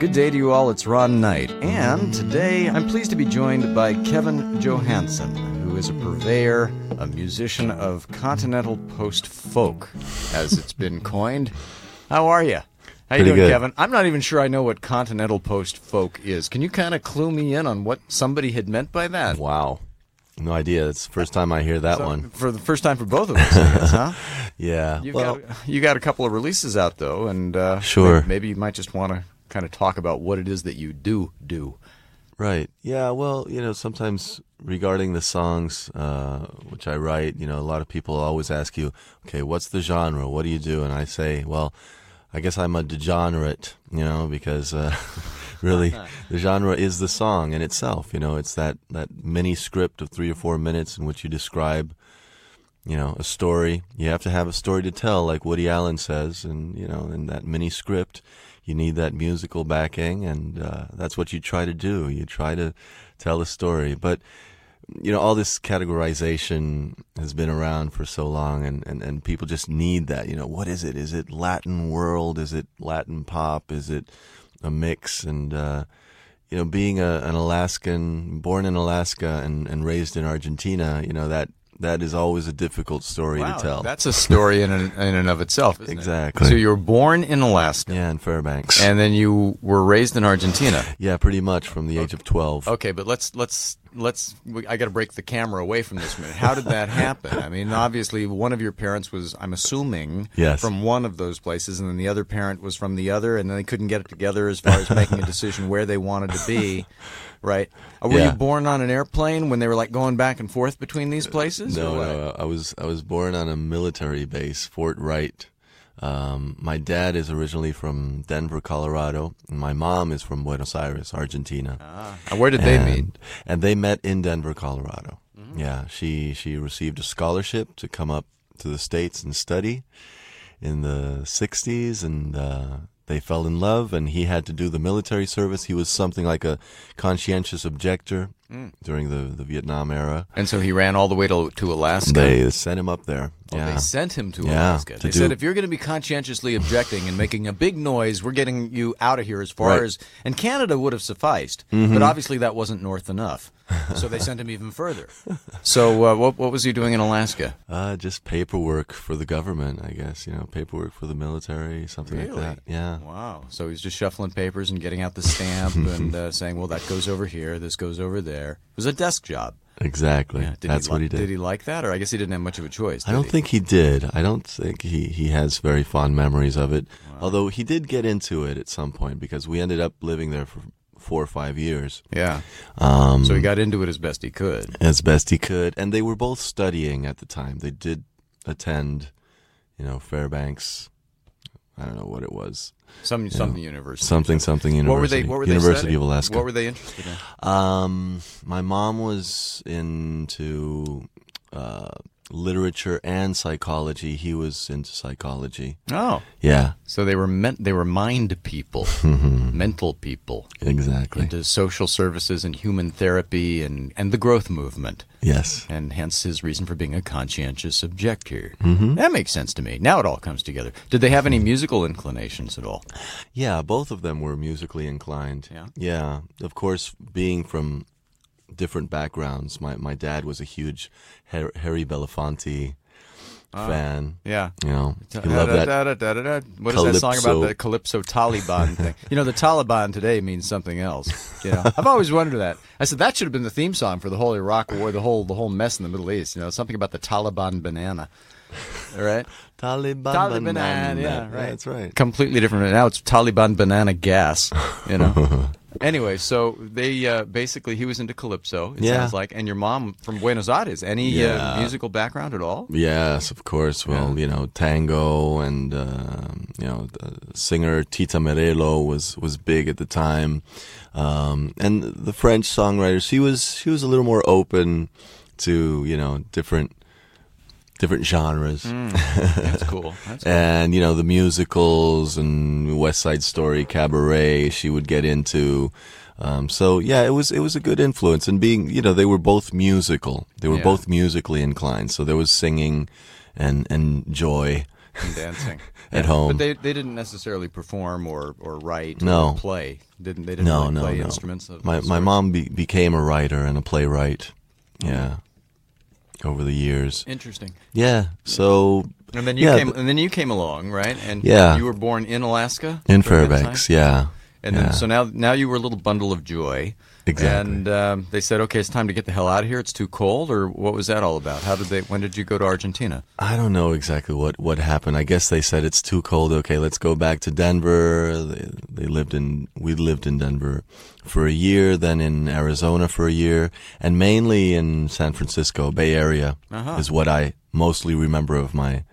Good day to you all. It's Ron Knight. And today I'm pleased to be joined by Kevin Johansen, who is a purveyor, a musician of continental post folk, as it's been coined. How are you? How you Pretty doing, good. Kevin? I'm not even sure I know what continental post folk is. Can you kind of clue me in on what somebody had meant by that? Wow. No idea. It's the first time I hear that So, one. For the first time for both of us, I guess, huh? Yeah. You've well, got you got a couple of releases out though, and uh, Sure. may- Maybe you might just want to kind of talk about what it is that you do do. right. Yeah. Well, you know, sometimes regarding the songs uh, which I write, you know, a lot of people always ask you, okay, what's the genre? What do you do? And I say, well, I guess I'm a degenerate, you know, because uh, really the genre is the song in itself. You know, it's that, that mini script of three or four minutes in which you describe you know, a story. You have to have a story to tell, like Woody Allen says, and you know, in that mini script, you need that musical backing, and uh, that's what you try to do. You try to tell a story, but you know, all this categorization has been around for so long, and, and, and people just need that. You know, what is it? Is it Latin world? Is it Latin pop? Is it a mix? And uh, you know, being a, an Alaskan, born in Alaska and, and raised in Argentina, you know that that is always a difficult story to tell. That's a story in, an, in and of itself. Isn't Exactly. It? So you were born in Alaska, yeah, in Fairbanks. and then you were raised in Argentina. yeah, pretty much from the age of twelve. Okay, but let's let's let's. we- I got to break the camera away from this minute. How did that happen? I mean, obviously, one of your parents was, I'm assuming, Yes. from one of those places, and then the other parent was from the other, and then they couldn't get it together as far as making a decision where they wanted to be. Right? Uh, Were you born on an airplane when they were like going back and forth between these places? No, no, I was I was born on a military base, Fort Wright. Um, my dad is originally from Denver, Colorado, and my mom is from Buenos Aires, Argentina. And where did they and, meet? And they met in Denver, Colorado. Mm-hmm. Yeah, she she received a scholarship to come up to the states and study in the '60s, and uh, they fell in love. And he had to do the military service. He was something like a conscientious objector Mm. during the the Vietnam era. And so he ran all the way to, to Alaska. They sent him up there. Oh, yeah. They sent him to Yeah, Alaska. to They do- said, if you're going to be conscientiously objecting and making a big noise, we're getting you out of here as far Right. Mm-hmm. as. And Canada would have sufficed, but obviously that wasn't north enough. so they sent him even further. So uh, what, what was he doing in Alaska? Uh, just paperwork for the government, I guess. You know, paperwork for the military, something like that. Yeah. Wow. So he's just shuffling papers and getting out the stamp and uh, saying, well, that goes over here, this goes over there. It was a desk job. Exactly. Yeah. That's he what he did. Did he like that? Or I guess he didn't have much of a choice. I don't he? think he did. I don't think he, he has very fond memories of it. Although he did get into it at some point because we ended up living there for four or five years Yeah. um, So he got into it as best he could. as best he could. And they were both studying at the time. They did attend, you know, Fairbanks. I don't know what it was. Some something university. Something, something university. What were they? What were they University studying? of Alaska. What were they interested in? Um, my mom was into uh, literature and psychology. He was into psychology. Oh, Yeah, so they were meant. They were mind people, mental people, exactly. into social services and human therapy and and the growth movement, Yes. and hence his reason for being a conscientious objector. Mm-hmm. That makes sense to me. Now it all comes together. Did they have any musical inclinations at all? Yeah, both of them were musically inclined. Yeah? Yeah. Of course, being from different backgrounds, my, my dad was a huge Har- Harry Belafonte ah, fan. Yeah. You know, he loved that. What is that song about the Calypso Taliban thing? You know, the Taliban today means something else. You know, I've always wondered that. I said that should have been the theme song for the whole Iraq War, the whole the whole mess in the Middle East. You know, something about the Taliban banana. All right, Taliban, Taliban banana. banana. Yeah, right. That's right. Completely different. Now it's Taliban banana gas. You know. anyway, so they uh, basically he was into calypso. It Yeah. sounds like, and your mom from Buenos Aires. Any uh, musical background at all? Yes, of course. Well, you know, tango and um you know, the singer Tita Merello was was big at the time, um, and the French songwriter. She was she was a little more open to you know different different genres. That's cool. That's cool. And you know the musicals and West Side Story, Cabaret. She would get into, um, so yeah, it was it was a good influence. And being you know they were both musical. They were Yeah. both musically inclined. So there was singing and and joy and dancing at home. But they they didn't necessarily perform or, or write No. or play. Didn't they? Didn't no, really no, play no. instruments. Of my my sorts? mom be, became a writer and a playwright. Yeah, over the years. Interesting. Yeah. So And then you Yeah, came th- and then you came along, right? And Yeah. you were born in Alaska in during? Fairbanks, yeah. And yeah. then so now now you were a little bundle of joy. Exactly. And um, they said, okay, it's time to get the hell out of here. It's too cold, or what was that all about? How did they? When did you go to Argentina? I don't know exactly what, what happened. I guess they said it's too cold. Okay, let's go back to Denver. They, they lived in we lived in Denver for a year, then in Arizona for a year, and mainly in San Francisco Bay Area Uh-huh. is what I mostly remember of my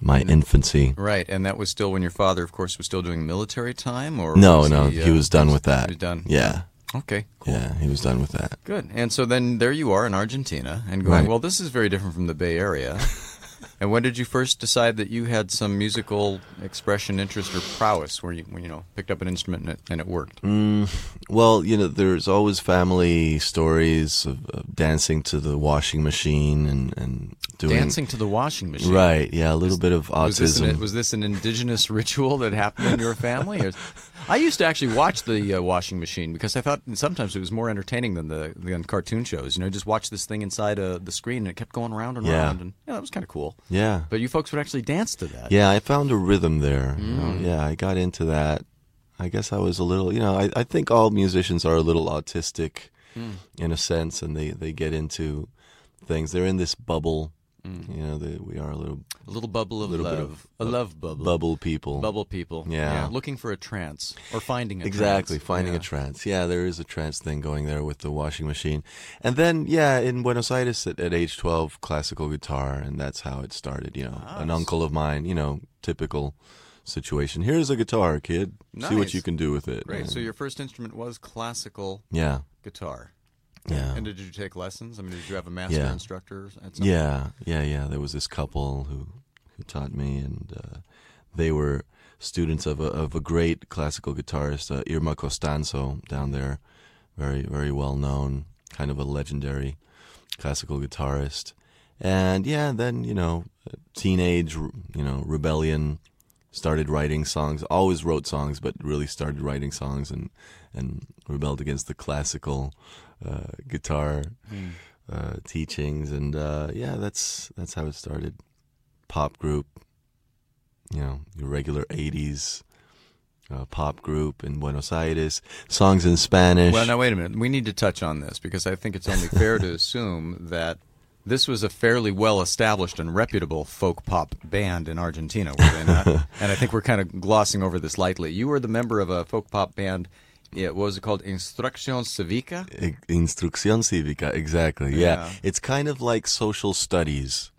my infancy. Right, and that was still when your father, of course, was still doing military time, or No, no, he, he uh, was done with that. Was done. Yeah, Okay. Cool. yeah, he was done with that. Good. And so then there you are in Argentina, and going, Right. well, this is very different from the Bay Area. and when did you first decide that you had some musical expression, interest, or prowess, where you, you know, picked up an instrument and it, and it worked? Mm, well, you know, there's always family stories of, of dancing to the washing machine and and doing Dancing to the washing machine. Right, yeah, a little bit of Was this, autism. an, was this an indigenous ritual that happened in your family? Or, I used to actually watch the uh, washing machine because I thought sometimes it was more entertaining than the than cartoon shows. You know, just watch this thing inside uh, the screen and it kept going around and Yeah. around, and yeah, that was kind of cool. yeah, But you folks would actually dance to that. yeah, I found a rhythm there. Mm. Yeah, I got into that. I guess I was a little, you know, I, I think all musicians are a little autistic Mm. in a sense, and they, they get into things. They're in this bubble. Mm. You know, they, we are a little A little bubble of Little love, of a love bubble, bubble people. bubble people. Yeah. looking for a trance or finding a Exactly, trance. finding Yeah. a trance. Yeah, there is a trance thing going there with the washing machine. And then, yeah, in Buenos Aires at, at age 12, classical guitar, and that's how it started. You know, an uncle of mine, you know, typical situation. Here's a guitar, kid. See what you can do with it. Great. So your first instrument was classical yeah, guitar. Yeah. And did you take lessons? I mean, did you have a master Yeah. instructor at some Yeah, yeah, yeah. There was this couple who who taught me, and uh, they were students of a of a great classical guitarist, uh, Irma Costanzo, down there, very very well known, kind of a legendary classical guitarist. And yeah, then you know, teenage, you know, rebellion. Started writing songs. Always wrote songs, but really started writing songs and and rebelled against the classical uh, guitar Hmm. uh, teachings, and uh, yeah, that's that's how it started. Pop group, you know, your regular '80s uh, pop group in Buenos Aires. Songs in Spanish. Well, now wait a minute. We need to touch on this because I think it's only fair to assume that this was a fairly well-established and reputable folk pop band in Argentina, were they not? and I think we're kind of glossing over this lightly. You were the member of a folk pop band. Yeah, what was it called? Instrucción Cívica. Instrucción cívica, exactly. Yeah. Yeah. it's kind of like social studies.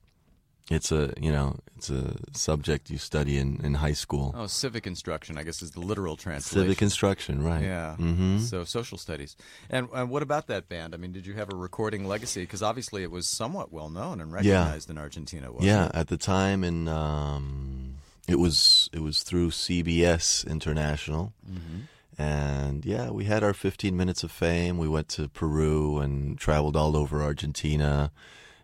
It's a you know it's a subject you study in, in high school. Oh, civic instruction, I guess, is the literal translation. Civic instruction, right? Yeah. hmm So social studies. And, and what about that band? I mean, did you have a recording legacy? Because obviously it was somewhat well known and recognized in Argentina. Yeah, It? at the time, and um, it was it was through CBS International, and yeah, we had our 15 minutes of fame. We went to Peru and traveled all over Argentina,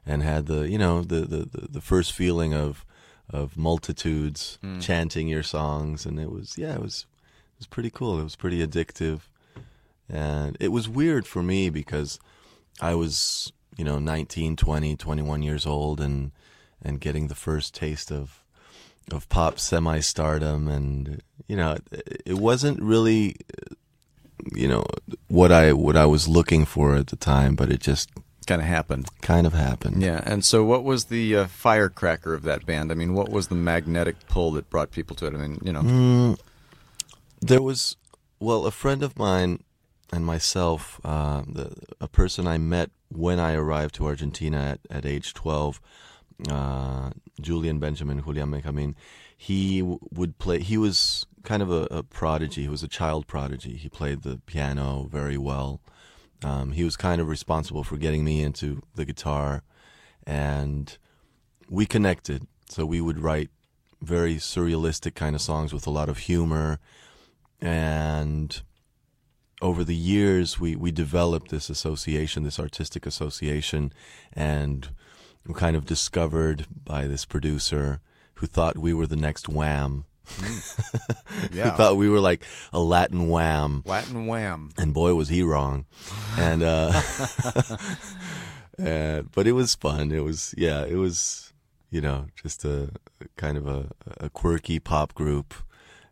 and had the you know the the, the, first feeling of of multitudes hmm. chanting your songs, and it was yeah, it was it was pretty cool. It was pretty addictive, and it was weird for me because I was you know 19, 20, 21 years old, and and getting the first taste of of pop semi stardom, and you know it, it wasn't really you know what I what I was looking for at the time, but it just Kind of happened. kind of happened. Yeah. And so what was the uh, firecracker of that band? I mean, what was the magnetic pull that brought people to it? I mean, you know. Mm, there was, well, a friend of mine and myself, uh, the, a person I met when I arrived to Argentina at, at age 12, uh, Julian Benjamin, Julian Benjamin, he w- would play, he was kind of a, a prodigy. He was a child prodigy. He played the piano very well. Um, he was kind of responsible for getting me into the guitar, and we connected. So we would write very surrealistic kind of songs with a lot of humor, and over the years we we developed this association, this artistic association, and we kind of discovered by this producer who thought we were the next Wham. Yeah. Who thought we were like a Latin Wham. Latin Wham. and boy was he wrong and uh and, but it was fun it was yeah it was you know just a, kind of a, a quirky pop group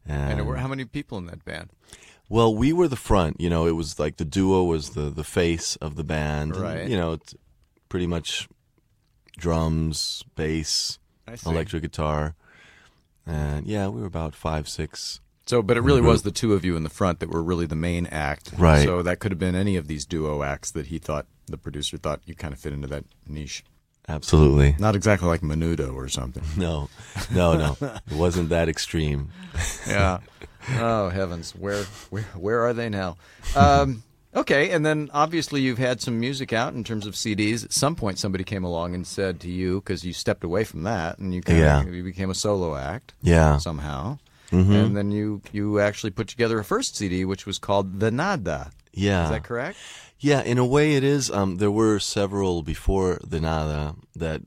and, And were how many people in that band? well we were the front you know it was like the duo was the the face of the band and, Right. you know it's pretty much drums bass electric guitar and yeah we were about five six So, but it really was the two of you in the front that were really the main act. Right. So that could have been any of these duo acts that he thought the producer thought you kind of fit into that niche. absolutely Not exactly like Menudo or something. no no no it wasn't that extreme yeah. Oh heavens, where where where are they now? Um, okay, and then obviously you've had some music out in terms of CDs. At some point, somebody came along and said to you because you stepped away from that and you kind of Yeah. you became a solo act yeah somehow, Mm-hmm. and then you you actually put together a first CD which was called The Nada. yeah Is that correct? Yeah, in a way it is. Um, there were several before the Nada that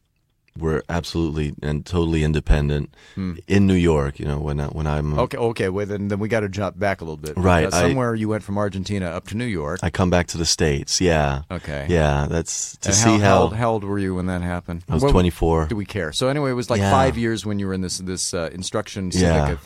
were absolutely and totally independent in New York. You know, when I, when I'm Hmm. Okay, okay. Well, then, then we got to jump back a little bit. Right, Because I- somewhere you went from Argentina up to New York. I come back to the states. Yeah, Okay. yeah. That's to And see how, how, old, how old were you when that happened? I was What- 24. Do we care? So anyway, it was like Yeah. five years when you were in this this uh, instruction Yeah.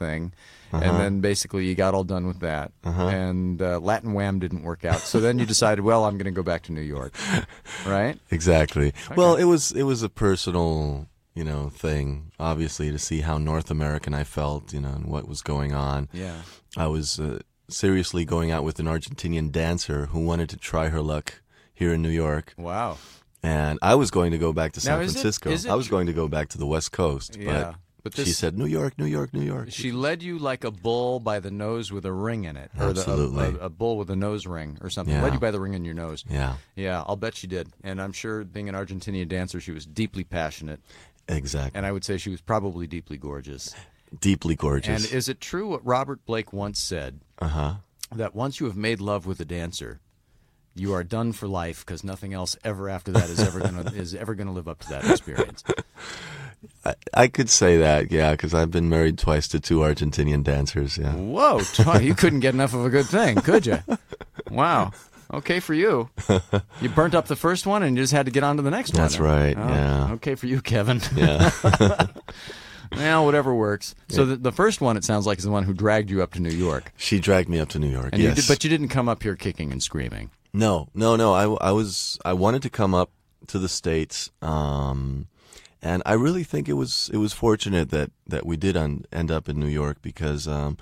Uh-huh. and then basically you got all done with that, and uh, Latin Wham didn't work out. So then you decided, well, I'm going to go back to New York, right? Exactly. Well, it was it was a personal, you know, thing. Obviously, to see how North American I felt, you know, and what was going on. Yeah. I was uh, seriously going out with an Argentinian dancer who wanted to try her luck here in New York. Wow. and I was going to go back to San Now, it- Francisco. is it I was tr- going to go back to the West Coast, Yeah. But but she said New York, New York, New York. She led you like a bull by the nose with a ring in it, or the- a- Absolutely. a, a bull with a nose ring or something. Yeah. Led you by the ring in your nose. yeah, Yeah, I'll bet she did. And I'm sure being an Argentinian dancer, she was deeply passionate. exactly. And I would say she was probably deeply gorgeous. Deeply gorgeous. And is it true what Robert Blake once said uh huh. that once you have made love with a dancer, you are done for life because nothing else ever after that is ever gonna is ever gonna live up to that experience. I, I could say that, yeah, because I've been married twice to two Argentinian dancers. Yeah, Whoa, you couldn't get enough of a good thing, could you? Wow. Okay for you. You burnt up the first one and you just had to get on to the next That's one. That's right, Oh, yeah. Okay for you, Kevin. yeah. well, whatever works. So the, the first one, it sounds like, is the one who dragged you up to New York. she dragged me up to New York. And yes, you did, but you didn't come up here kicking and screaming. No, no, no. I, I was I wanted to come up to the states, um, and I really think it was it was fortunate that that we did un, end up in New York because um,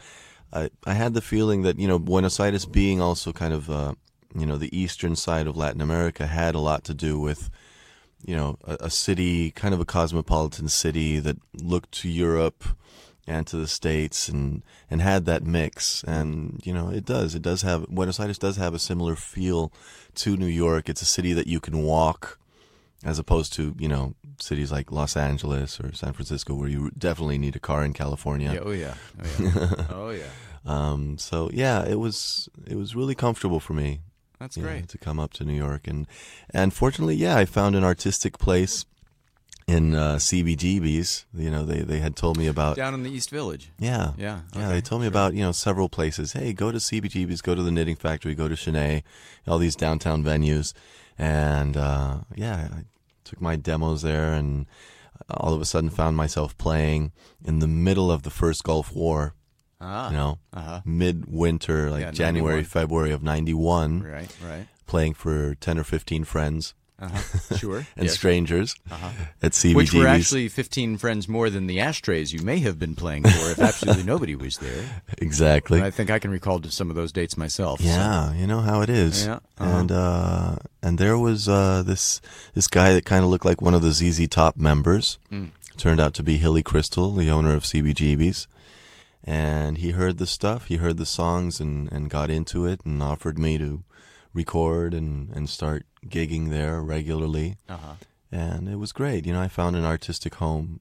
I I had the feeling that you know Buenos Aires being also kind of uh, you know the eastern side of Latin America had a lot to do with you know a, a city kind of a cosmopolitan city that looked to Europe and to the states and and had that mix. And you know it does it does have Buenos Aires does have a similar feel to New York. It's a city that you can walk as opposed to you know cities like Los Angeles or San Francisco where you definitely need a car in California Yeah, oh yeah. Oh yeah. oh yeah. um so yeah it was it was really comfortable for me That's you know, great. to come up to New York and and fortunately yeah I found an artistic place in uh, CBGB's you know they they had told me about Down in the East Village. yeah. Yeah. Yeah, they told me sure. about, you know, several places. Hey, go to CBGB's, go to the Knitting Factory, go to Chenet, all these downtown venues. And, uh, yeah, I took my demos there and all of a sudden found myself playing in the middle of the first Gulf War, Ah. you know, Uh-huh. midwinter, like Yeah, January, 91. February of 91, Right, right. playing for 10 or 15 friends Uh-huh. Sure. and Yes. strangers Uh-huh. at CBGB's. Which were actually 15 friends more than the ashtrays you may have been playing for if absolutely nobody was there. exactly. I think I can recall some of those dates myself. so- Yeah, you know how it is. Yeah, uh-huh. And uh and there was uh this this guy that kind of looked like one of the ZZ Top members. Mm. Turned out to be Hilly Kristal, the owner of CBGB's. And he heard the stuff, he heard the songs and and got into it and offered me to record and and start gigging there regularly. Uh-huh. And it was great. You know, I found an artistic home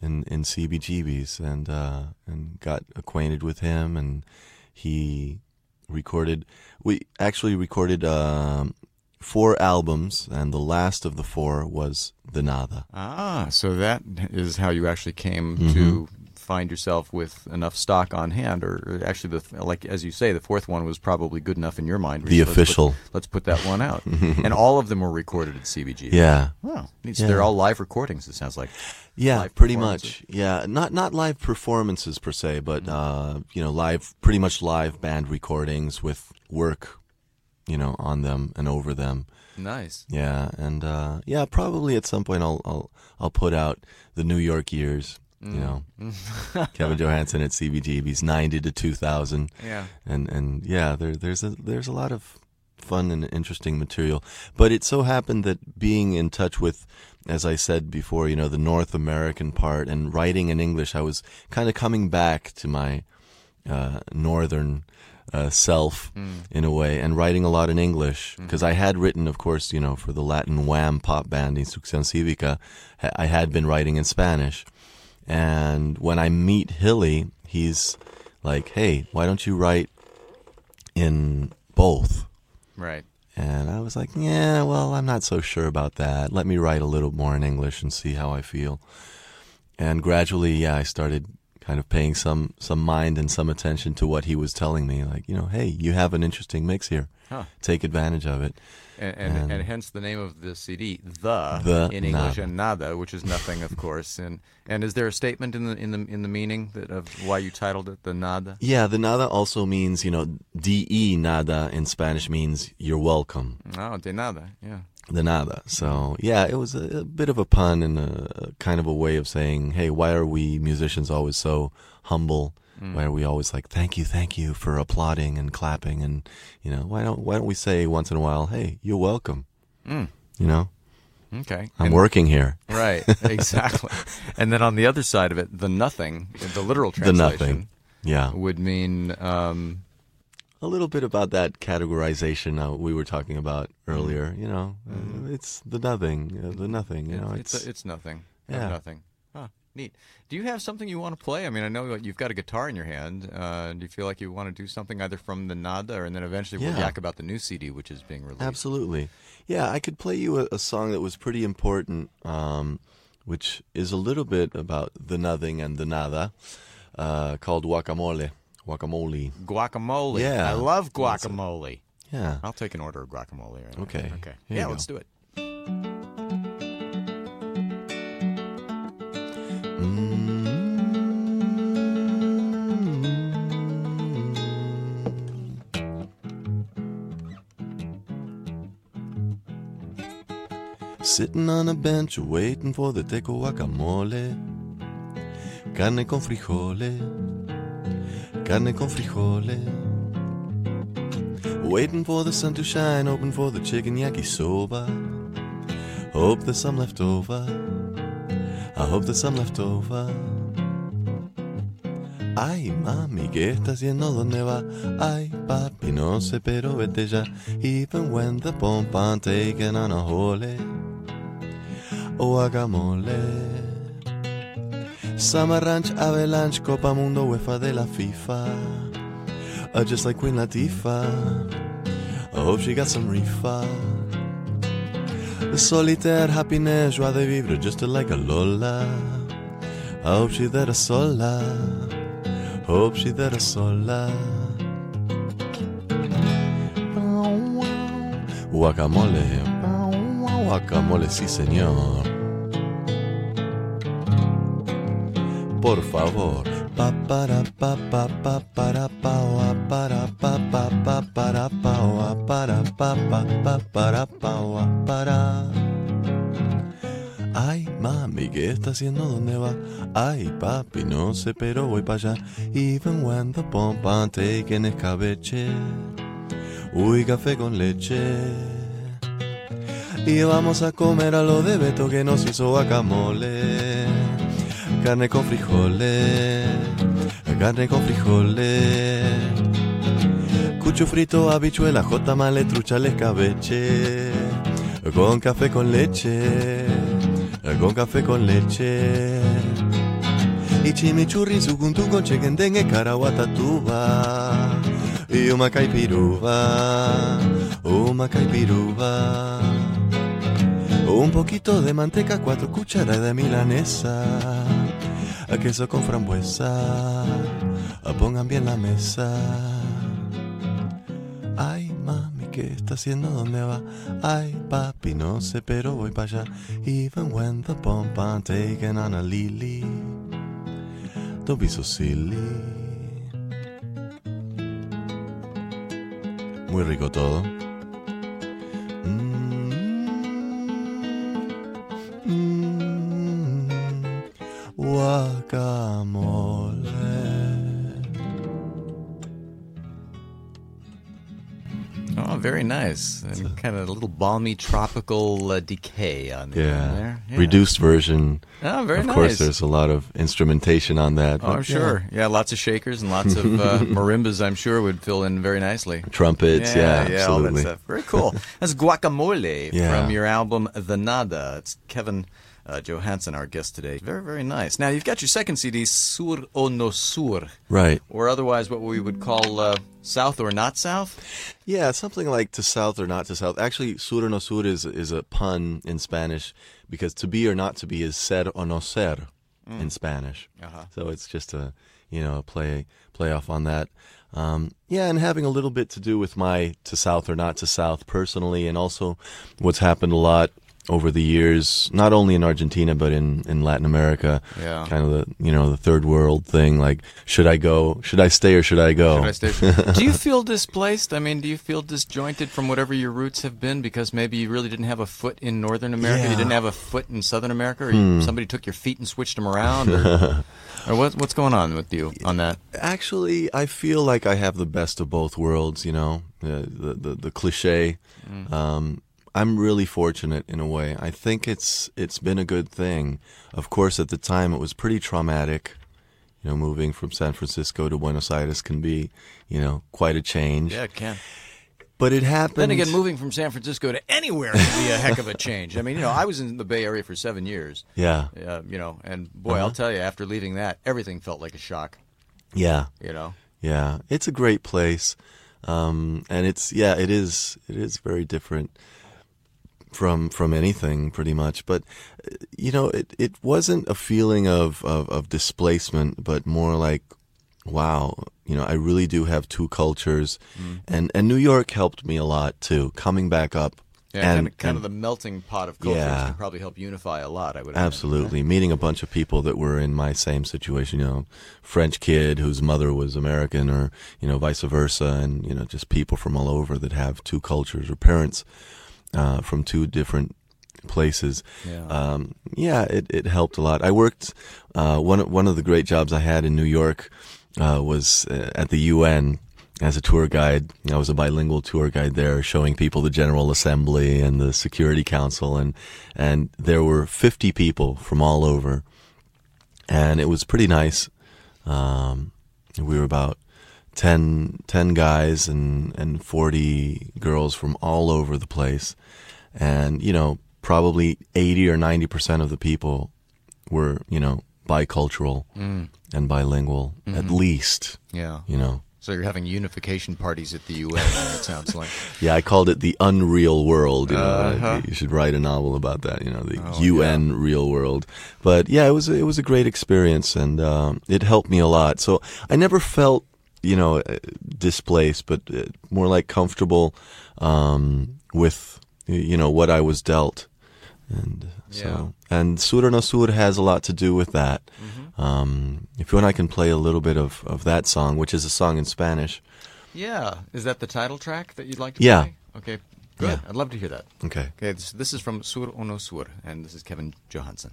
in in CBGB's and uh and got acquainted with him and he recorded we actually recorded um four albums, and the last of the four was the Nada. Ah, so that is how you actually came Mm-hmm. to find yourself with enough stock on hand, or actually, the like as you say, the fourth one was probably good enough in your mind. The Let's put- official. Let's put, that one out, and all of them were recorded at CBG. Yeah. So Yeah. they're all live recordings. It sounds like. Yeah, pretty much. Yeah, not not live performances per se, but Mm-hmm. uh, you know, live, pretty much live band recordings with work, you know, on them and over them. Nice. Yeah, and uh, yeah, probably at some point I'll I'll I'll put out the New York years. Mm. You know, Kevin Johansen at CBGB's ninety to two thousand, Yeah. and and yeah, there there's a there's a lot of fun and interesting material. But it so happened that being in touch with, as I said before, you know, the North American part and writing in English, I was kind of coming back to my uh, northern uh, self in a way, and writing a lot in English because I had written, of course, you know, for the Latin Wham pop band Instrucción Cívica, ha- I had been writing in Spanish, and when I meet Hilly, he's like, "Hey, why don't you write in both?" Right. And I was like, yeah, well, I'm not so sure about that. Let me write a little more in English and see how I feel. And gradually, yeah, I started kind of paying some some mind and some attention to what he was telling me. Like, you know, hey, you have an interesting mix here. Huh. Take advantage of it. And, and, and, And- hence the name of the CD, the, The in English, Nada. and nada, which is nothing, of course. And and is there a statement in the in the in the meaning that of why you titled it the nada? Yeah, the nada also means, you know, de nada in Spanish means you're welcome. Oh, de nada. Yeah. The nada. So yeah, it was a, a bit of a pun and a, a kind of a way of saying, hey, why are we musicians always so humble? Why are we always like, thank you, thank you for applauding and clapping, and you know, why don't why don't we say once in a while, hey, you're welcome? Mm. You know, Okay. I'm And- working here. Right. Exactly. and then on the other side of it, the nothing, the literal translation, The nothing. Yeah, would mean um, a little bit about that categorization uh, we were talking about earlier. You know, uh, it's the nothing, uh, the nothing. You know, it's it's, it's nothing. Yeah. Nothing. Huh. Neat. Do you have something you want to play? I mean, I know you've got a guitar in your hand. Uh, do you feel like you want to do something either from the nada, or and then eventually we'll yak about the new CD, which is being released? Absolutely. Yeah, I could play you a, a song that was pretty important, um, which is a little bit about the nothing and the nada, uh, called Guacamole. Guacamole. Guacamole. Yeah. I love guacamole. Yeah. I'll take an order of guacamole. Right now. Okay. Okay. Here yeah, let's do it. Mm. Sitting on a bench waiting for the teco guacamole. Carne con frijoles. Carne con frijoles. Waiting for the sun to shine, open for the chicken yakisoba. Hope there's some left over. I hope there's some left over. Ay, mami, ¿qué está haciendo? ¿Dónde va? Ay, papi, no sé, pero vete ya. Even when the I'm taking on a hole. Oh, guacamole. Summer Ranch, Avalanche, Copa Mundo, UEFA de la FIFA. Uh, just like Queen Latifah. I hope she got some reefer. The solitaire happiness, joie de vivre, just like a Lola. I hope she there sola. Hope she there sola. Guacamole, guacamole, sí señor. Por favor. Pa para pa pa pa para pa para pa pa pa para pa para pa pa pa para pa para. Ay, mami, ¿qué está haciendo? ¿Dónde va? Ay, papi, no sé, pero voy para allá. Even when the pump I'm taking escabeche. Uy, café con leche. Y vamos a comer a lo de Beto que nos hizo guacamole. Carne con frijoles. Carne con frijoles. Cucho frito, habichuela, jota male, trucha, al escabeche. Con café con leche. Con café con leche. Y chimichurri, sucuntu con chicken dengue, caraguatatuba. y una caipiruva, una caipiruva. Un poquito de manteca, cuatro cucharadas de milanesa, a queso con frambuesa, pongan bien la mesa. Ay, mami, ¿qué está haciendo? ¿Dónde va? Ay, papi, no sé, pero voy para allá. Even when the pump I'm taking on a lily. Don't be so silly. Muy rico todo. Very nice. And kind of a little balmy tropical uh, decay on the Yeah. there. Yeah. Reduced version. Oh, very of nice. course, there's a lot of instrumentation on that. Oh, I'm sure. Yeah. lots of shakers and lots of uh, marimbas. I'm sure would fill in very nicely. Trumpets, yeah, all that absolutely. stuff. Very cool. That's Guacamole Yeah. from your album The Nada. It's Kevin uh, Johansen, our guest today. Very, very nice. Now you've got your second CD, Sur o No Sur, Right. or otherwise what we would call uh, South or Not South. Yeah, something like to south or not to south. Actually, sur o no sur is, is a pun in Spanish because to be or not to be is ser o no ser in Spanish. Uh-huh. So it's just a you know a play play off on that. Um, yeah, and having a little bit to do with my to south or not to south personally, and also what's happened a lot over the years, not only in Argentina but in, in Latin America. Yeah. Kind of the you know the third world thing. Like, should I go? Should I stay or should I go? Should I stay- do you feel displaced? I mean, do you feel disjointed from whatever your roots have been because maybe you really didn't have a foot in Northern America, you didn't have a foot in Southern America, or you, hmm. somebody took your feet and switched them around, or, or what, what's going on with you on that? Actually, I feel like I have the best of both worlds. You know, uh, the the the, the cliche. Hmm. Um, I'm really fortunate in a way. I think it's it's been a good thing. Of course, at the time it was pretty traumatic. You know, moving from San Francisco to Buenos Aires can be, you know, quite a change. Yeah, it can. But it happened. Then again, moving from San Francisco to anywhere can be a heck of a change. I mean, you know, I was in the Bay Area for seven years. Yeah, Uh, you know, and boy, I'll tell you, after leaving that, everything felt like a shock. yeah. You know, Yeah, it's a great place, um, and it's yeah, it is it is very different from from anything pretty much. But uh, you know, it it wasn't a feeling of, of of displacement, but more like, wow, you know, I really do have two cultures, and and New York helped me a lot too, coming back up. yeah, and, kind, of, kind and- of the melting pot of cultures Yeah. can probably help unify a lot. I would imagine. Absolutely. Meeting a bunch of people that were in my same situation, you know, French kid whose mother was American or, you know, vice versa. And, you know, just people from all over that have two cultures or parents uh, from two different places. Yeah. Um, yeah, it, it helped a lot. I worked, uh, one, one of the great jobs I had in New York uh, was uh, at the UN as a tour guide. I was a bilingual tour guide there, showing people the General Assembly and the Security Council, and and there were 50 people from all over, and it was pretty nice. Um, we were about 10, 10 guys and and 40 girls from all over the place, and you know probably 80 or 90 percent of the people were you know bicultural and bilingual at least Yeah. you know So you're having unification parties at the UN. it sounds like. Yeah, I called it the unreal world. You know, Uh-huh. you should write a novel about that. You know, the Oh, UN real world. But yeah, it was it was a great experience, and um, it helped me a lot. So I never felt you know uh, displaced, but uh, more like comfortable um, with you know what I was dealt, and so Yeah. and Sur no Sur has a lot to do with that. Mm-hmm. Um, if you want, I can play a little bit of, of that song, which is a song in Spanish. Yeah. Is that the title track that you'd like to Yeah. play? Okay. Good. Yeah. I'd love to hear that. Okay. Okay. This, this is from Sur o No Sur, and this is Kevin Johansen.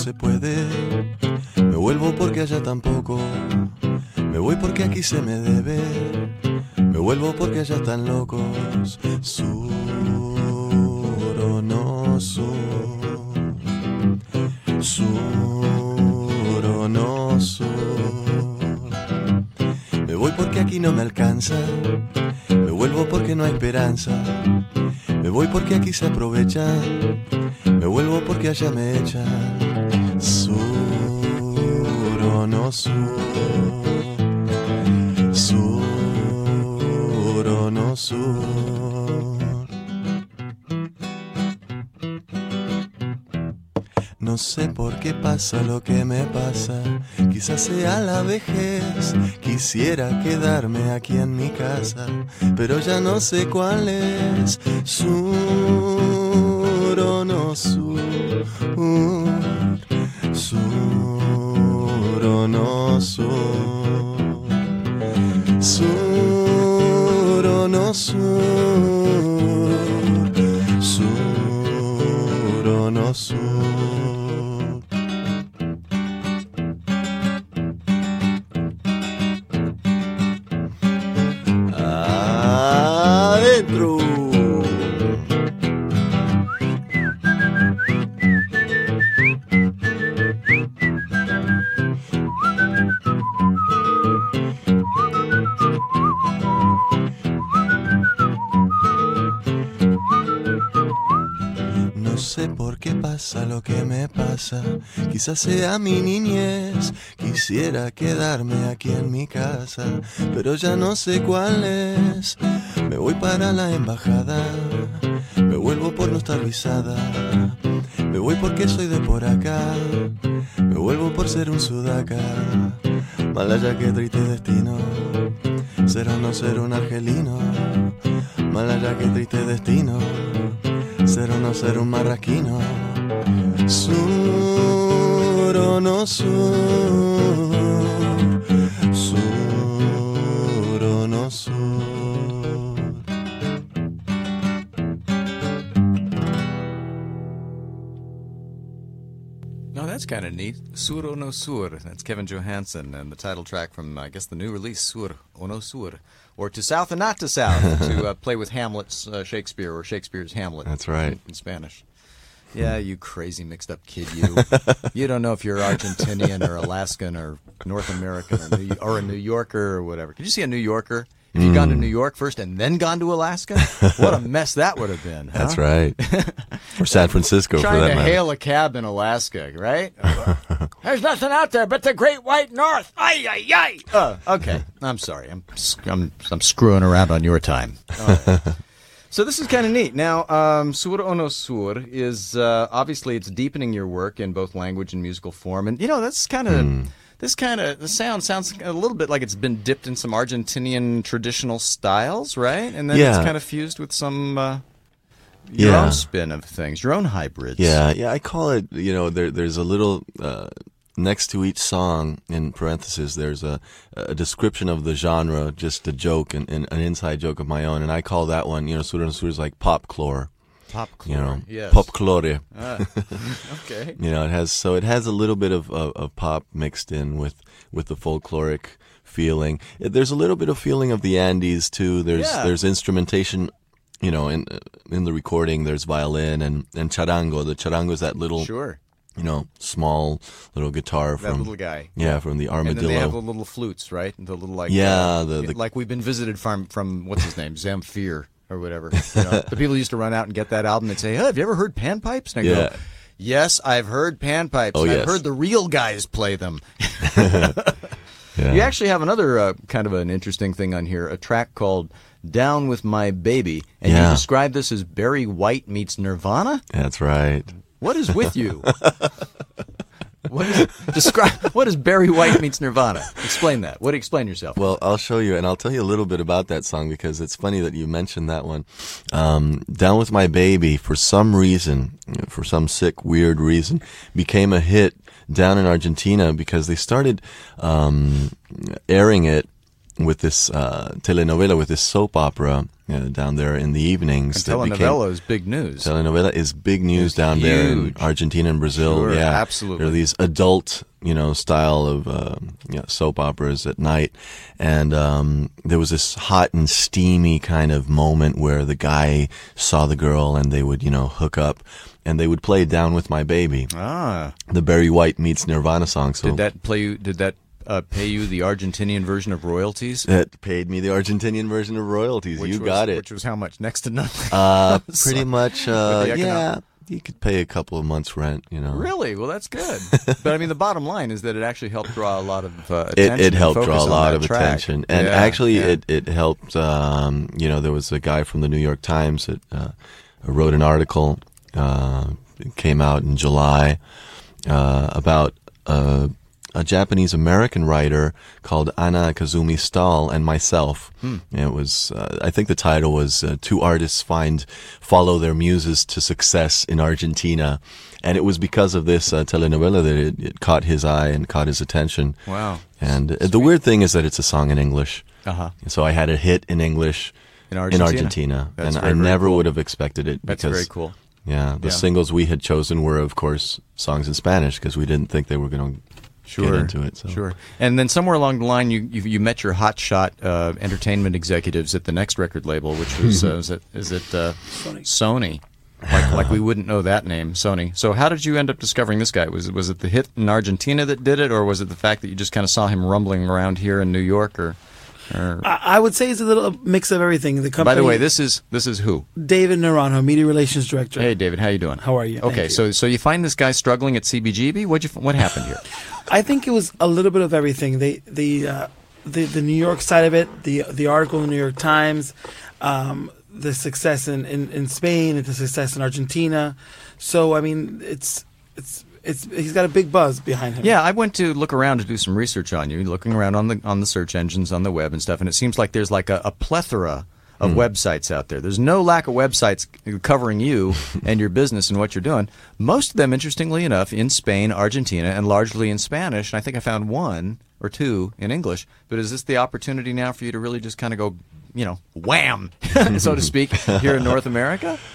Se puede, me vuelvo porque allá tampoco, me voy porque aquí se me debe, me vuelvo porque allá están locos. Sur o no sur, sur o no sur. Me voy porque aquí no me alcanza. Me vuelvo porque no hay esperanza. Me voy porque aquí se aprovecha. Me vuelvo porque allá me echan. No sur. Sur o no sur. No sé por qué pasa lo que me pasa, quizás sea la vejez. Quisiera quedarme aquí en mi casa, pero ya no sé cuál es. Sur o no sur sur pasa lo que me pasa, quizás sea mi niñez, quisiera quedarme aquí en mi casa, pero ya no sé cuál es. Me voy para la embajada, me vuelvo por no estar visada, me voy porque soy de por acá, me vuelvo por ser un sudaca, malaya que triste destino, ser o no ser un argelino, malaya que triste destino ser o no ser un marraquino. Sur o no sur. Sur o no sur. No, that's kind of neat. Sur o no sur. That's Kevin Johansen and the title track from, I guess, the new release, Sur o no sur. Or To South and Not to South, to uh, play with Hamlet's uh, Shakespeare or Shakespeare's Hamlet. That's right. In, in Spanish. Yeah, hmm. you crazy mixed up kid, you. you don't know if you're Argentinian or Alaskan or North American or, New, or a New Yorker or whatever. Could you see a New Yorker? If you'd gone to hmm. New York first and then gone to Alaska, what a mess that would have been. huh? That's right. or San Francisco for trying that to matter. hail a cab in Alaska, right? Uh, there's nothing out there but the Great White North. Ay ay ay. Uh, okay, I'm sorry. I'm I'm I'm screwing around on your time. Right. So this is kind of neat. Now, um, Sur o no Sur is uh, obviously it's deepening your work in both language and musical form, and you know that's kind of this kind of the sound sounds a little bit like it's been dipped in some Argentinian traditional styles, right? And then it's kind of fused with some uh, your Yeah. own spin of things, your own hybrids. Yeah, yeah. I call it. You know, there, there's a little uh, next to each song in parentheses. There's a, a description of the genre, just a joke and, and an inside joke of my own, and I call that one. You know, Sur and Sur is like pop clore. pop You know, yes. pop clore. Ah, okay. You know, it has so it has a little bit of, of, of pop mixed in with with the folkloric feeling. There's a little bit of feeling of the Andes too. There's Yeah. there's instrumentation. You know, in in the recording, there's violin and and charango. The charango is that little Sure. You know, small little guitar That from little guy. yeah, from the armadillo. And they have the little flutes, right? The little like Yeah, uh, the- the- like we've been visited from from what's his name, Zamfir or whatever. You know, the people used to run out and get that album and say, "Hey, have you ever heard panpipes?" And I Yeah. go, "Yes, I've heard panpipes. Oh, I've yes. heard the real guys play them." Yeah. You actually have another uh, kind of an interesting thing on here, a track called "Down with My Baby," and you describe this as Barry White meets Nirvana. That's right. What is with you? what is describe? What is Barry White meets Nirvana? Explain that. What? Explain yourself. Well, I'll show you, and I'll tell you a little bit about that song because it's funny that you mentioned that one. Um, Down with My Baby, for some reason, for some sick, weird reason, became a hit down in Argentina because they started um, airing it with this uh, telenovela, with this soap opera uh, down there in the evenings. became- telenovela is big news. Telenovela is big news It's down there in. Argentina and Brazil. Sure, yeah, absolutely. There are these adult, you know, style of uh, you know, soap operas at night, and um, there was this hot and steamy kind of moment where the guy saw the girl and they would, you know, hook up, and they would play "Down with My Baby," ah, the Barry White meets Nirvana song. So did that play you? Did that uh, pay you the Argentinian version of royalties? That paid me the Argentinian version of royalties. Which you was- got it. Which was how much? Next to nothing. Uh, pretty much. Uh, the econo- yeah, you could pay a couple of months' rent. You know, Really? Well, that's good. but I mean, the bottom line is that it actually helped draw a lot of uh, It, attention. it and helped draw a lot of track. attention, and Yeah, actually, yeah. it it helped. Um, you know, there was a guy from the New York Times that uh, wrote an article. Uh, it came out in July uh, about uh, a Japanese American writer called Anna Kazumi Stahl and myself. Hmm. It was, uh, I think the title was uh, Two Artists Find Follow Their Muses to Success in Argentina. And it was because of this uh, telenovela that it, it caught his eye and caught his attention. Wow. And the weird thing is that it's a song in English. Uh huh. So I had a hit in English In in Argentina. Argentina. That's and very, I never cool. would have expected it That's because very cool. yeah, the Yeah. singles we had chosen were, of course, songs in Spanish because we didn't think they were going to Sure. get into it. So. Sure. And then somewhere along the line, you you, you met your hotshot uh, entertainment executives at the next record label, which was uh, is it is it uh, Sony. Sony. Like, like we wouldn't know that name, Sony. So how did you end up discovering this guy? Was it was it the hit in Argentina that did it, or was it the fact that you just kind of saw him rumbling around here in New York, or? Or I, I would say it's a little mix of everything. The company. by the way, this is this is who? David Naranjo, media relations director. Hey, David, how you doing? How are you? Thank Okay, you. so so you find this guy struggling at CBGB. What you what happened here? I think it was a little bit of everything. They the uh, the the New York side of it, the the article in the New York Times, um, the success in, in, in Spain, and the success in Argentina. So I mean, it's it's it's he's got a big buzz behind him. Yeah, I went to look around to do some research on you, looking around on the on the search engines on the web and stuff, and it seems like there's like a, a plethora of hmm. websites out there. There's no lack of websites covering you and your business and what you're doing. Most of them, interestingly enough, in Spain, Argentina, and largely in Spanish. And I think I found one or two in English. But is this the opportunity now for you to really just kind of go, you know, wham, so to speak, here in North America?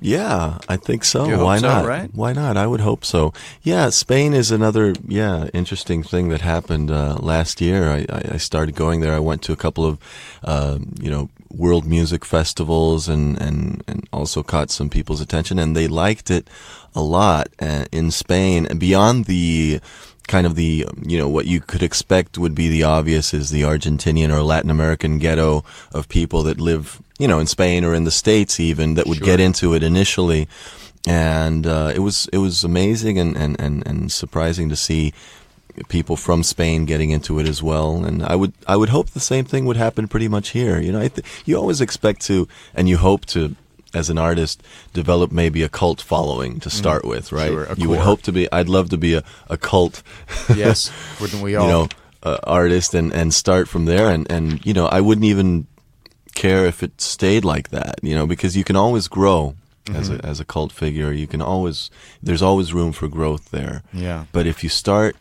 Yeah, I think so. You Why so, not? right? Why not? I would hope so. Yeah, Spain is another yeah interesting thing that happened uh, last year. I, I started going there. I went to a couple of um, you know world music festivals and and and also caught some people's attention, and they liked it a lot uh, in Spain. Beyond the kind of the you know what you could expect would be the obvious is the Argentinian or Latin American ghetto of people that live you know in Spain or in the states even that would Sure. get into it initially. And uh, it was it was amazing and, and, and, and surprising to see people from Spain getting into it as well. And I would I would hope the same thing would happen pretty much here. You know I th- you always expect to and you hope to as an artist develop maybe a cult following to start with right? Mm. Sure, you would hope to be I'd love to be a, a cult. Yes, wouldn't we all? you know uh, artist and and start from there. And and you know I wouldn't even care if it stayed like that you know because you can always grow as Mm-hmm. a as a cult figure you can always there's always room for growth there Yeah. but if you start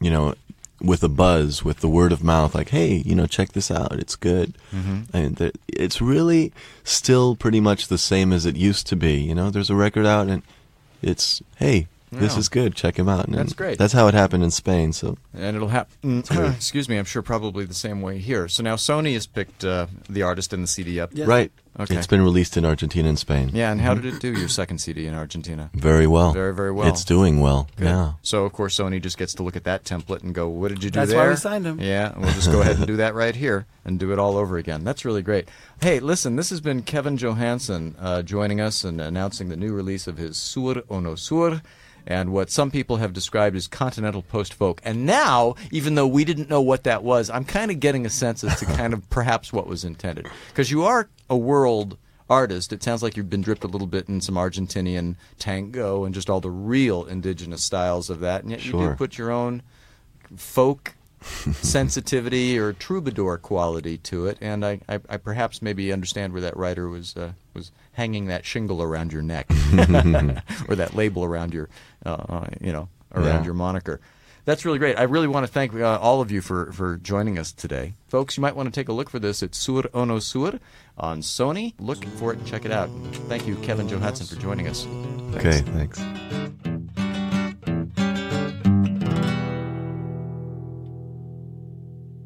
you know with a buzz with the word of mouth like hey you know check this out it's good Mm-hmm. and th- it's really still pretty much the same as it used to be you know there's a record out and it's hey this is good check him out and That's great. that's how it happened in spain so and it'll happen. excuse me, I'm sure probably the same way here. So now Sony has picked uh, the artist and the CD up. Yes. Right. Okay. It's been released in Argentina and Spain. Yeah, and how did it do your second CD in Argentina? Very well. Very, very well. It's doing well. Good. Yeah. So of course Sony just gets to look at that template and go, "What did you do That's there?" why we signed him. Yeah, we'll just go ahead and do that right here and do it all over again. That's really great. Hey, listen, this has been Kevin Johansen uh, joining us and announcing the new release of his Sur o no Sur. And what some people have described as continental post folk. And now, even though we didn't know what that was, I'm kind of getting a sense as to kind of perhaps what was intended. Because you are a world artist. It sounds like you've been dripped a little bit in some Argentinian tango and just all the real indigenous styles of that. And yet you Sure. do put your own folk sensitivity or troubadour quality to it, and I, I, I perhaps maybe understand where that writer was uh, was hanging that shingle around your neck, or that label around your, uh, uh, you know, around Yeah. your moniker. That's really great. I really want to thank uh, all of you for, for joining us today. Folks, you might want to take a look for this at Sur o no Sur on Sony. Look for it and check it out. Thank you, Kevin Johansen, for joining us. Okay, thanks.